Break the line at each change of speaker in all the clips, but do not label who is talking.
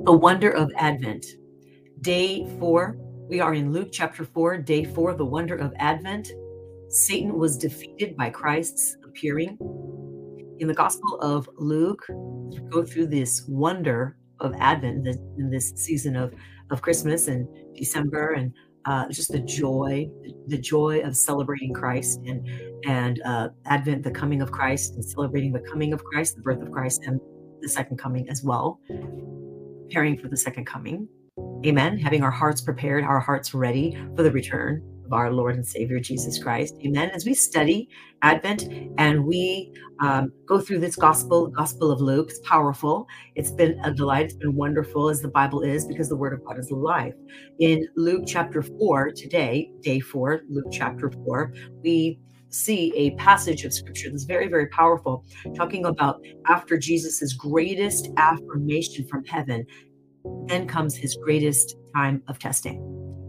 The wonder of Advent. Day four. We are in Luke chapter four, day four, the wonder of Advent. Satan was defeated by Christ's appearing. In the Gospel of Luke, go through this wonder of Advent in this season of, of Christmas and December and uh, just the joy, the joy of celebrating Christ and and uh, Advent, the coming of Christ, and celebrating the coming of Christ, the birth of Christ, and the second coming as well preparing for the second coming. Amen. Having our hearts prepared, our hearts ready for the return of our Lord and Savior Jesus Christ. Amen. As we study Advent and we um, go through this gospel, Gospel of Luke, it's powerful. It's been a delight. It's been wonderful as the Bible is because the Word of God is alive. In Luke chapter 4, today, day 4, Luke chapter 4, we see a passage of scripture that's very, very powerful, talking about after Jesus's greatest affirmation from heaven, then comes his greatest time of testing.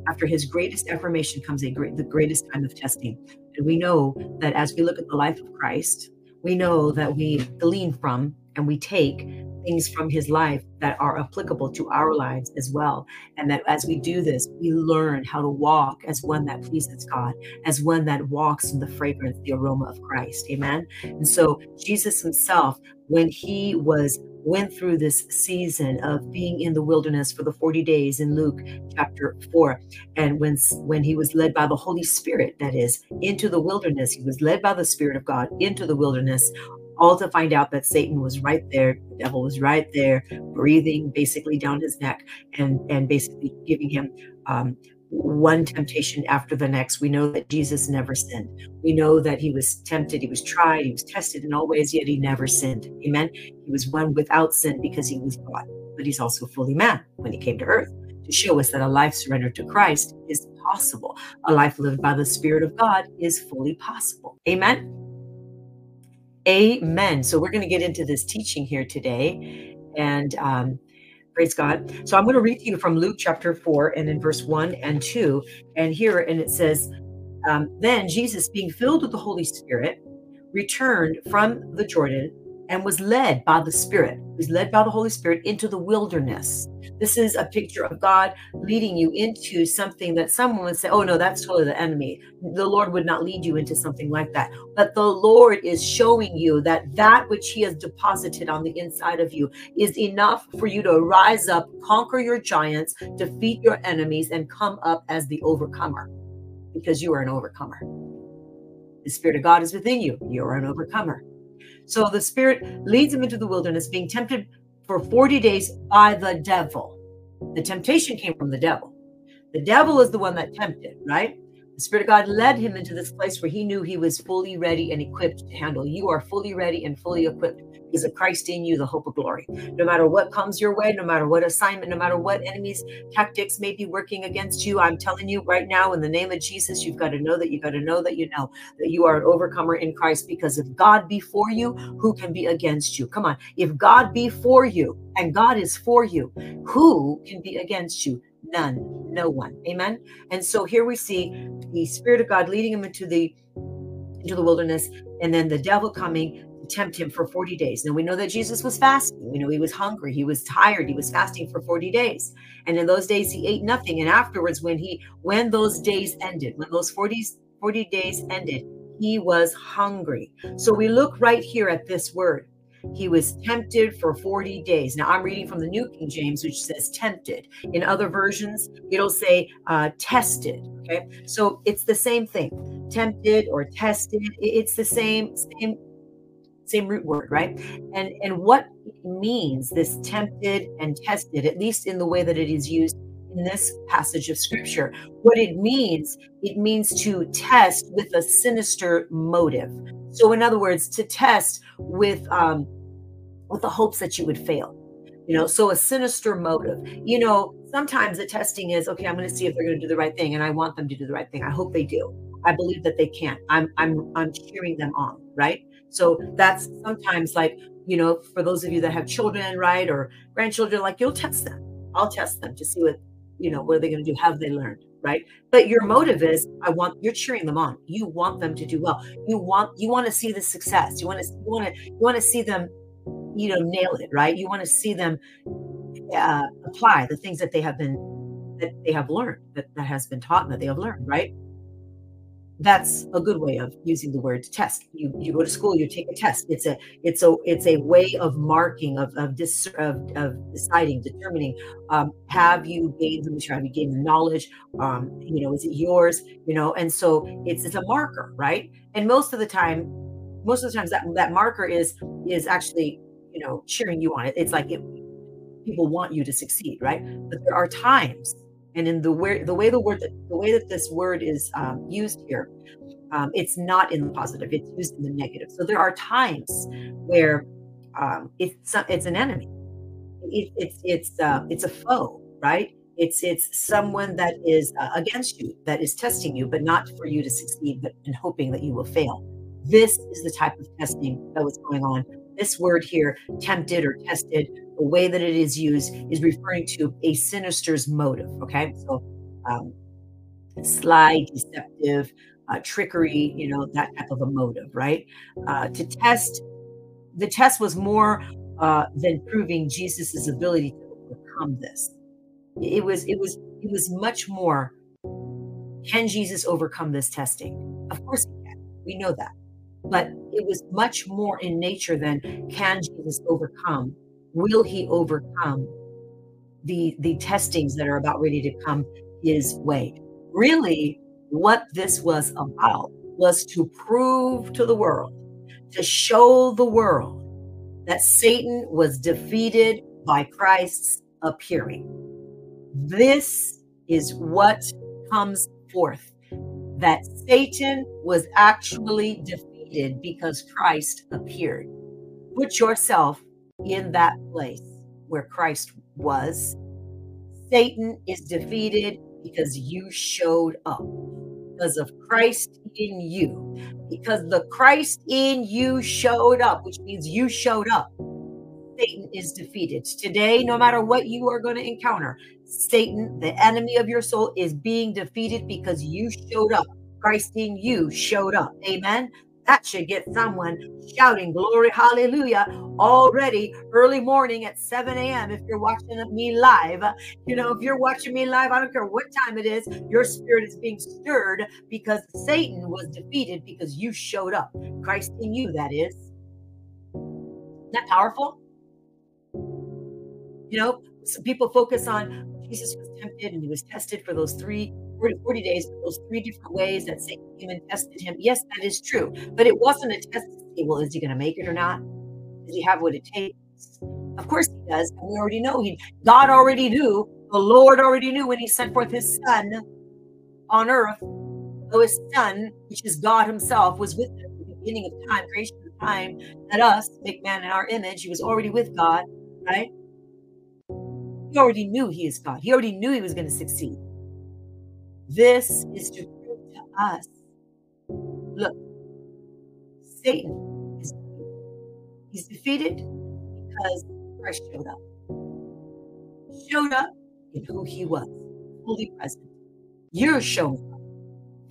After his greatest affirmation comes a great, the greatest time of testing. And we know that as we look at the life of Christ, we know that we glean from and we take things from his life that are applicable to our lives as well. And that as we do this, we learn how to walk as one that pleases God, as one that walks in the fragrance, the aroma of Christ. Amen. And so Jesus himself, when he was went through this season of being in the wilderness for the 40 days in Luke chapter 4 and when when he was led by the Holy Spirit that is into the wilderness he was led by the spirit of God into the wilderness all to find out that Satan was right there, the devil was right there, breathing basically down his neck and and basically giving him um, one temptation after the next. We know that Jesus never sinned. We know that he was tempted, he was tried, he was tested in all ways, yet he never sinned. Amen. He was one without sin because he was God, but he's also fully man when he came to earth to show us that a life surrendered to Christ is possible. A life lived by the Spirit of God is fully possible. Amen. Amen. So we're going to get into this teaching here today. And um, praise God. So I'm going to read to you from Luke chapter 4 and in verse 1 and 2. And here, and it says, um, Then Jesus, being filled with the Holy Spirit, returned from the Jordan and was led by the Spirit, was led by the Holy Spirit into the wilderness. This is a picture of God leading you into something that someone would say, oh no, that's totally the enemy. The Lord would not lead you into something like that. But the Lord is showing you that that which He has deposited on the inside of you is enough for you to rise up, conquer your giants, defeat your enemies, and come up as the overcomer because you are an overcomer. The Spirit of God is within you. You're an overcomer. So the Spirit leads him into the wilderness, being tempted for 40 days by the devil. The temptation came from the devil. The devil is the one that tempted, right? The Spirit of God led him into this place where he knew he was fully ready and equipped to handle. You are fully ready and fully equipped because of Christ in you, the hope of glory. No matter what comes your way, no matter what assignment, no matter what enemies' tactics may be working against you, I'm telling you right now, in the name of Jesus, you've got to know that you've got to know that you know that you are an overcomer in Christ because if God be for you, who can be against you? Come on. If God be for you and God is for you, who can be against you? None, no one. Amen. And so here we see the Spirit of God leading him into the into the wilderness, and then the devil coming tempt him for 40 days. Now we know that Jesus was fasting. We know he was hungry. He was tired. He was fasting for 40 days. And in those days he ate nothing. And afterwards, when he when those days ended, when those 40, 40 days ended, he was hungry. So we look right here at this word. He was tempted for 40 days. Now, I'm reading from the New King James, which says tempted. In other versions, it'll say uh, tested. Okay. So it's the same thing tempted or tested. It's the same, same same root word, right? And and what it means this tempted and tested, at least in the way that it is used in this passage of scripture. What it means, it means to test with a sinister motive. So, in other words, to test with um, with the hopes that you would fail. You know, so a sinister motive. You know, sometimes the testing is okay. I'm going to see if they're going to do the right thing, and I want them to do the right thing. I hope they do. I believe that they can. I'm I'm I'm cheering them on, right? So that's sometimes like, you know, for those of you that have children, right, or grandchildren, like you'll test them. I'll test them to see what, you know, what are they going to do? Have they learned? Right. But your motive is I want you're cheering them on. You want them to do well. You want you want to see the success. You want to you want to you want to see them, you know, nail it, right? You want to see them uh, apply the things that they have been that they have learned that, that has been taught that they have learned right that's a good way of using the word test. You you go to school you take a test. It's a it's a it's a way of marking of of, dis, of, of deciding determining um, have you gained the mature have you gained the knowledge? Um, you know is it yours? You know and so it's it's a marker right? And most of the time most of the times that that marker is is actually you know cheering you on. It it's like it, people want you to succeed right? But there are times and in the way the way the word the way that this word is um, used here um, it's not in the positive it's used in the negative. So there are times where um, it's it's an enemy. It, it's it's uh, it's a foe right? It's it's someone that is uh, against you that is testing you but not for you to succeed but in hoping that you will fail. This is the type of testing that was going on. This word here, tempted or tested, the way that it is used is referring to a sinister's motive. Okay. So, um, sly, deceptive, uh, trickery, you know, that type of a motive, right? Uh, to test, the test was more uh, than proving Jesus's ability to overcome this. It was, it was, it was much more. Can Jesus overcome this testing? Of course he can. We know that but it was much more in nature than can Jesus overcome? Will he overcome the the testings that are about ready to come his way? Really, what this was about was to prove to the world, to show the world that Satan was defeated by Christ's appearing. This is what comes forth that Satan was actually defeated because Christ appeared. Put yourself in that place where Christ was. Satan is defeated because you showed up, because of Christ in you. Because the Christ in you showed up, which means you showed up. Satan is defeated. Today, no matter what you are going to encounter, Satan, the enemy of your soul, is being defeated because you showed up. Christ in you showed up. Amen. That should get someone shouting glory, hallelujah, already early morning at 7 a.m. If you're watching me live, you know, if you're watching me live, I don't care what time it is, your spirit is being stirred because Satan was defeated because you showed up. Christ in you, that is. Isn't that powerful? You know, some people focus on Jesus was tempted and he was tested for those three 40, 40 days, those three different ways that Satan came and tested him. Yes, that is true. But it wasn't a test to well, is he going to make it or not? Does he have what it takes? Of course he does. And we already know he God already knew, the Lord already knew when he sent forth his son on earth, though his son, which is God himself, was with him at the beginning of time, creation of time, let us make man in our image. He was already with God, right? He already knew he is God. He already knew he was going to succeed. This is to prove to us look, Satan is defeated. He's defeated because Christ showed up. Showed up in who he was, fully present. You're showing up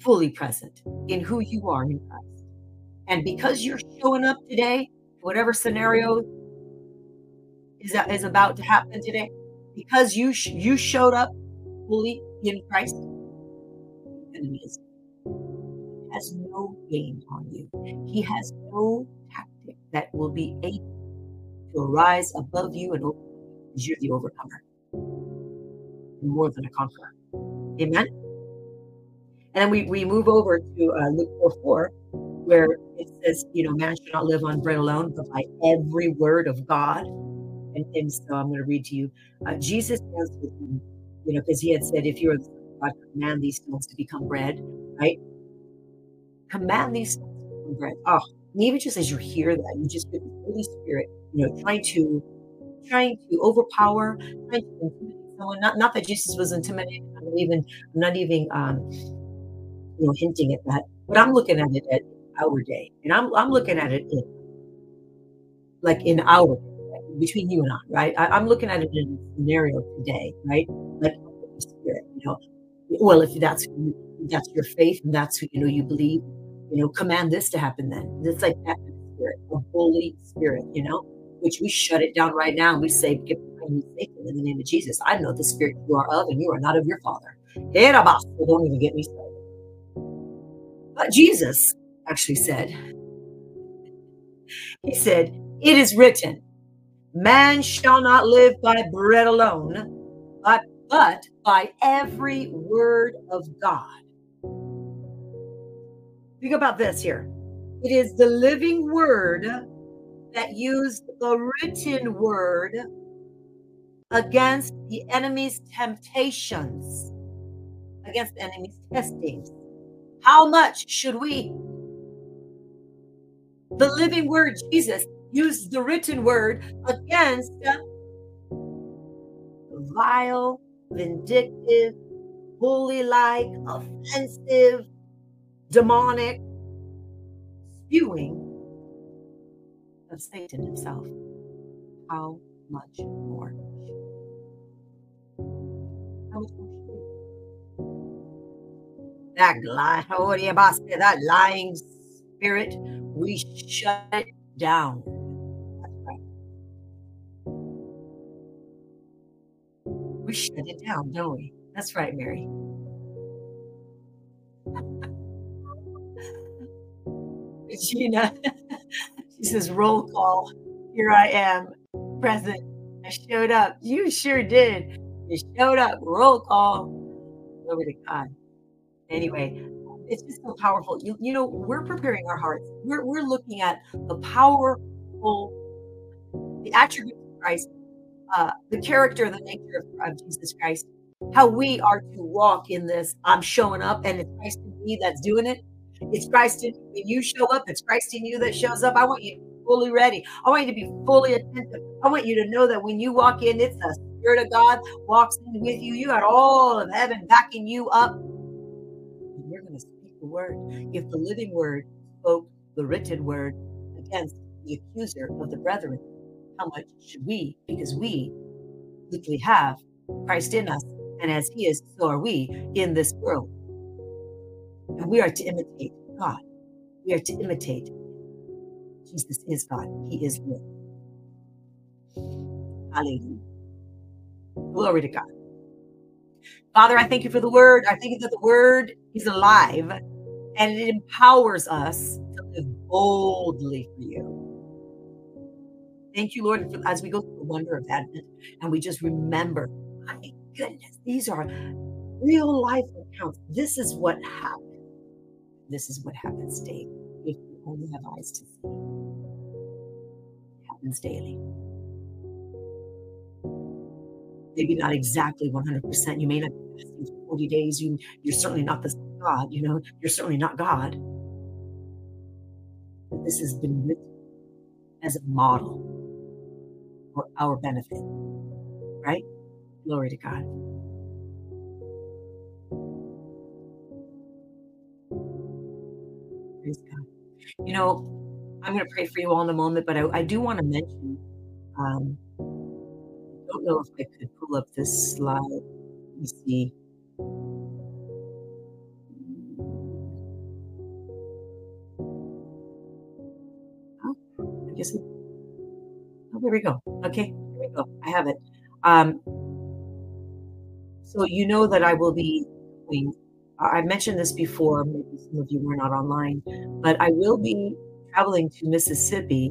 fully present in who you are in Christ. And because you're showing up today, whatever scenario is, is about to happen today, because you sh- you showed up fully in Christ, enemy is has no gain on you. He has no tactic that will be able to rise above you and over you you're the overcomer. More than a conqueror. Amen. And then we, we move over to uh, Luke 4 4, where it says, you know, man should not live on bread alone, but by every word of God. And, and so I'm going to read to you. Uh, Jesus answered you know, because he had said, if you're God, command these stones to become bread, right? Command these stones to become bread. Oh, and even just as you hear that, you just get the Holy Spirit, you know, trying to trying to overpower, trying to intimidate someone. Not not that Jesus was intimidated. I'm not even I'm not even um, you know hinting at that, but I'm looking at it at our day, and I'm I'm looking at it in like in our between you and I, right? I, am looking at it in a scenario today, right? Like Spirit, you know, well, if that's that's your faith and that's who you know you believe, you know, command this to happen. Then it's like that spirit, the Holy Spirit, you know, which we shut it down right now. And we say, Satan, in the name of Jesus. I know the spirit you are of, and you are not of your father. About don't even get me started. But Jesus actually said, He said, It is written, man shall not live by bread alone, but, but by every word of God. Think about this here. It is the living word that used the written word against the enemy's temptations, against the enemy's testings. How much should we? The living word, Jesus, used the written word against vile, vindictive, bully like, offensive, demonic spewing of Satan himself. How much more? How much more that that lying spirit, we shut it down. We shut it down, don't we? That's right, Mary. Gina, she says, roll call. Here I am, present. I showed up. You sure did. You showed up. Roll call. Glory to God. Anyway, it's just so powerful. You, you know, we're preparing our hearts. We're, we're looking at the powerful, the attributes of Christ, uh, the character, the nature of, of Jesus Christ, how we are to walk in this. I'm showing up, and it's Christ in me that's doing it. It's Christ in when you show up. It's Christ in you that shows up. I want you fully ready. I want you to be fully attentive. I want you to know that when you walk in, it's the Spirit of God walks in with you. You got all of heaven backing you up. And you're going to speak the word. If the living word spoke the written word against the accuser of the brethren, how much should we, because we literally have Christ in us, and as He is, so are we in this world. And we are to imitate God. We are to imitate. Jesus is God. He is real. Hallelujah. Glory to God. Father, I thank you for the word. I thank you that the word is alive and it empowers us to live boldly for you. Thank you, Lord, as we go through the wonder of Advent and we just remember, my goodness, these are real life accounts. This is what happened. This is what happens daily if you only have eyes to see. It happens daily. Maybe not exactly 100%. You may not be fasting for 40 days. You, you're certainly not the God, you know, you're certainly not God. But this has been written as a model for our benefit, right? Glory to God. Praise God. You know, I'm going to pray for you all in a moment, but I, I do want to mention. Um, I don't know if I could pull up this slide. Let me see. Oh, I guess. Oh, there we go. Okay, here we go. I have it. Um, so you know that I will be doing I mentioned this before, maybe some of you were not online, but I will be traveling to Mississippi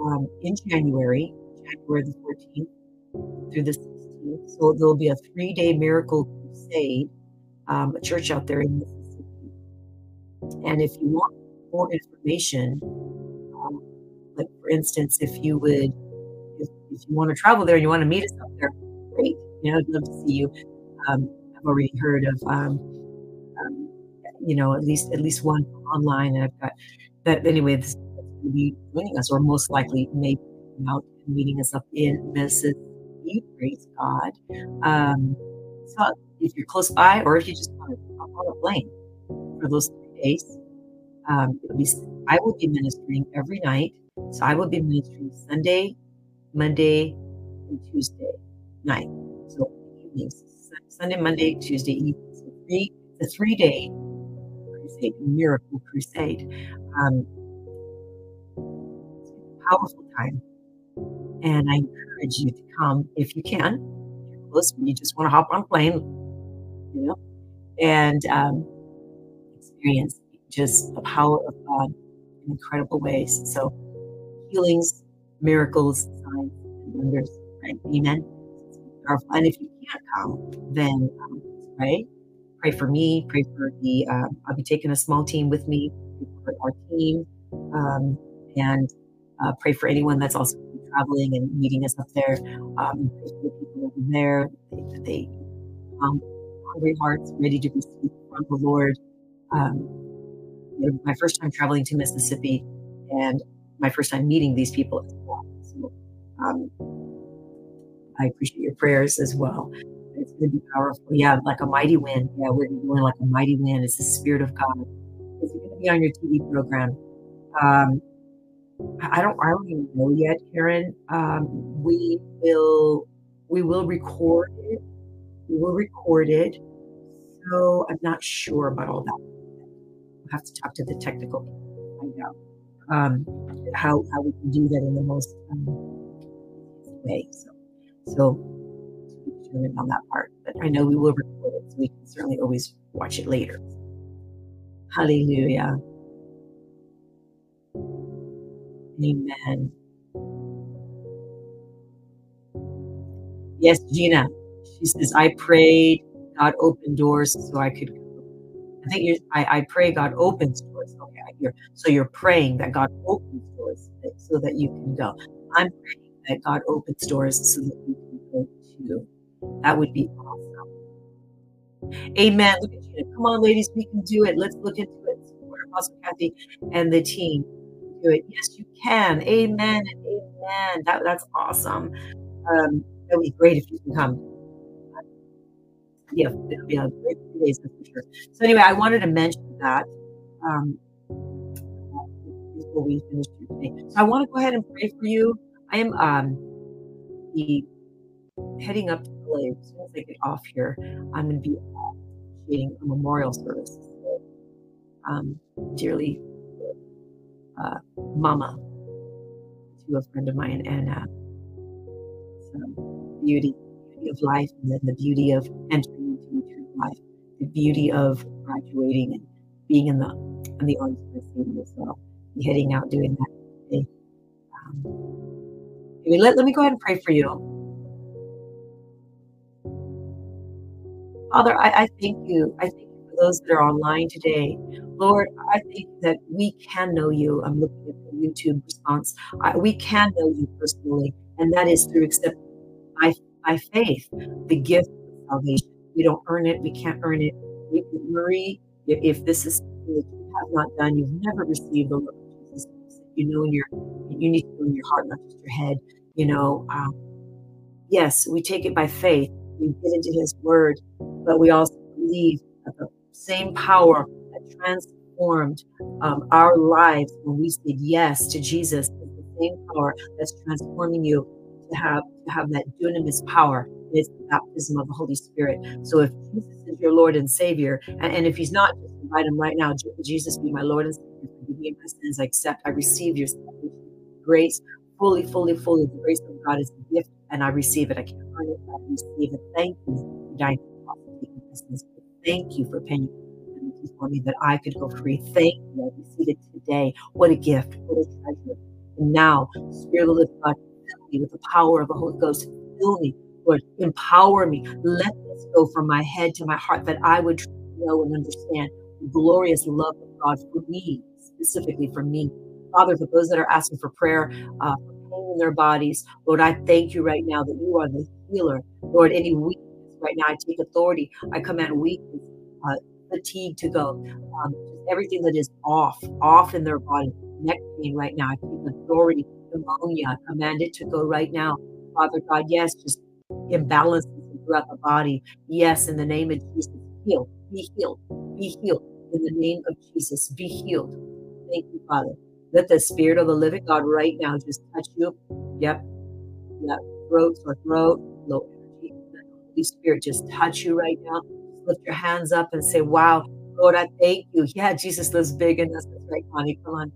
um, in January, January the 14th through the 16th. So there'll be a three day miracle crusade, um, a church out there in Mississippi. And if you want more information, um, like for instance, if you would, if, you want to travel there and you want to meet us up there, great. You know, I'd love to see you. Um, I've already heard of um, you know, at least at least one online. And I've got that anyway. This will be joining us, or most likely maybe out and meeting us up in Mississippi. Praise God. Um, so if you're close by, or if you just want to hop on a plane for those three days, um, I will be ministering every night. So I will be ministering Sunday, Monday, and Tuesday night. So evenings, Sunday, Monday, Tuesday evening. So three, the three day crusade, miracle crusade. Um, powerful time. And I encourage you to come if you can. If you're close, you just want to hop on a plane, you know, and um, experience just the power of God in incredible ways. So healings, miracles, signs, and wonders. Right? Amen. And if you can't come, then um, pray. Pray for me. Pray for the. Uh, I'll be taking a small team with me for our team, um, and uh, pray for anyone that's also traveling and meeting us up there. Um, pray for the people over there that they, um, hungry hearts, ready to receive from the Lord. Um, my first time traveling to Mississippi, and my first time meeting these people um, I appreciate your prayers as well. It's going be powerful. Yeah, like a mighty wind. Yeah, we're doing like a mighty wind. It's the Spirit of God. It's going to be on your TV program. Um, I don't. I don't even know yet, Karen. Um, we will. We will record it. We will record it. So I'm not sure about all that. I'll have to talk to the technical find out um, how how we can do that in the most um, So so on that part, but I know we will record it, so we can certainly always watch it later. Hallelujah. Amen. Yes, Gina. She says, I prayed, God opened doors so I could I think you I, I pray God opens doors. Okay, hear. So you're praying that God opens doors so that you can go. I'm praying that God opens doors so that we can go too. That would be awesome. Amen. Come on, ladies, we can do it. Let's look into it. Apostle Kathy and the team. Do it. Yes, you can. Amen amen. That, that's awesome. Um, that would be great if you can come. Yeah, it'll be a great few days for sure. So anyway, I wanted to mention that um, before we finish today. So I want to go ahead and pray for you. I am um, heading up to LA as soon as I get off here. I'm going to be officiating a memorial service. Um, dearly, uh, Mama, to a friend of mine, and uh, beauty, beauty of life, and then the beauty of entering into eternal life, the beauty of graduating and being in the in the arms of the as well. Be heading out doing that today. Um, let, let me go ahead and pray for you. Father, I, I thank you. I thank you for those that are online today. Lord, I think that we can know you. I'm looking at the YouTube response. I, we can know you personally, and that is through accepting by, by faith the gift of salvation. We don't earn it. We can't earn it. Marie, if, this is something that you have not done, you've never received the Jesus. You know in your, you need to know in your heart, not just your head. You know, um, yes, we take it by faith. We get into His Word but we also believe that the same power that transformed um, our lives when we said yes to Jesus is the same power that's transforming you to have to have that dunamis power is the baptism of the Holy Spirit. So if Jesus is your Lord and Savior, and, and if He's not, just invite Him right now. Jesus, be my Lord and Savior. Forgive me my sins. I accept. I receive your grace fully, fully, fully. The grace of God is a gift, and I receive it. I can't earn it. I receive it. Thank you for dying. Thank you for paying for me that I could go free. Thank you. I received it today. What a gift. What a treasure. And now, Spirit of the God, fill me with the power of the Holy Ghost. Fill me, Lord. Empower me. Let this go from my head to my heart that I would know and understand the glorious love of God for me, specifically for me. Father, for those that are asking for prayer, uh, pain in their bodies, Lord, I thank you right now that you are the healer. Lord, any weakness right now. I take authority. I command weakness, uh, fatigue to go, um, everything that is off, off in their body, neck pain right now. I take authority, pneumonia. I command it to go right now. Father God, yes, just imbalances mm. throughout the body. Yes, in the name of Jesus, heal, be healed, be healed. In the name of Jesus, be healed. Thank you, Father. Let the Spirit of the living God right now just touch you. Yep. Yep. Throat, or throat, low energy. Holy Spirit just touch you right now. lift your hands up and say, Wow, Lord, I thank you. Yeah, Jesus lives big in us. That's right, Connie. Come on.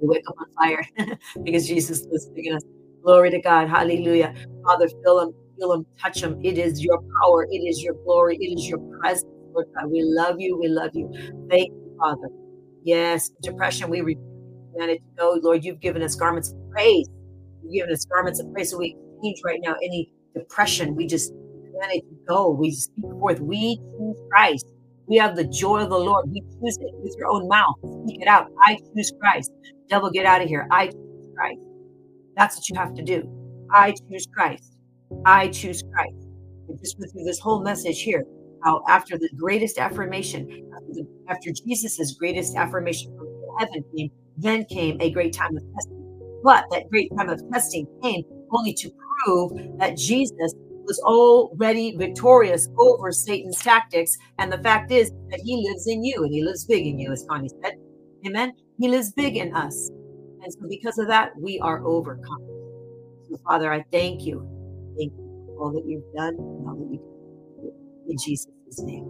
We wake up on fire because Jesus lives within us. Glory to God. Hallelujah. Father, fill them, feel them, touch them. It is your power. It is your glory. It is your presence, Lord God. We love you. We love you. Thank you, Father. Yes, depression, we command it to go. Lord, you've given us garments of praise. You've given us garments of praise. So we exchange right now any depression. We just command it to go. We speak forth. We choose Christ. We have the joy of the Lord. We choose it with your own mouth. Speak it out. I choose Christ. Devil, get out of here. I choose Christ. That's what you have to do. I choose Christ. I choose Christ. And just went through this whole message here, how after the greatest affirmation, after, the, after greatest affirmation from heaven came, then came a great time of testing. But that great time of testing came only to prove that Jesus was already victorious over Satan's tactics. And the fact is that he lives in you and he lives big in you, as Connie said. Amen. He lives big in us. And so, because of that, we are overcome. So, Father, I thank you. Thank you for all that you've done and all that you do. In Jesus' name.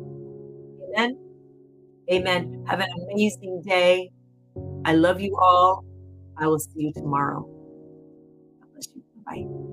Amen. Amen. Have an amazing day. I love you all. I will see you tomorrow. God bless you. Bye.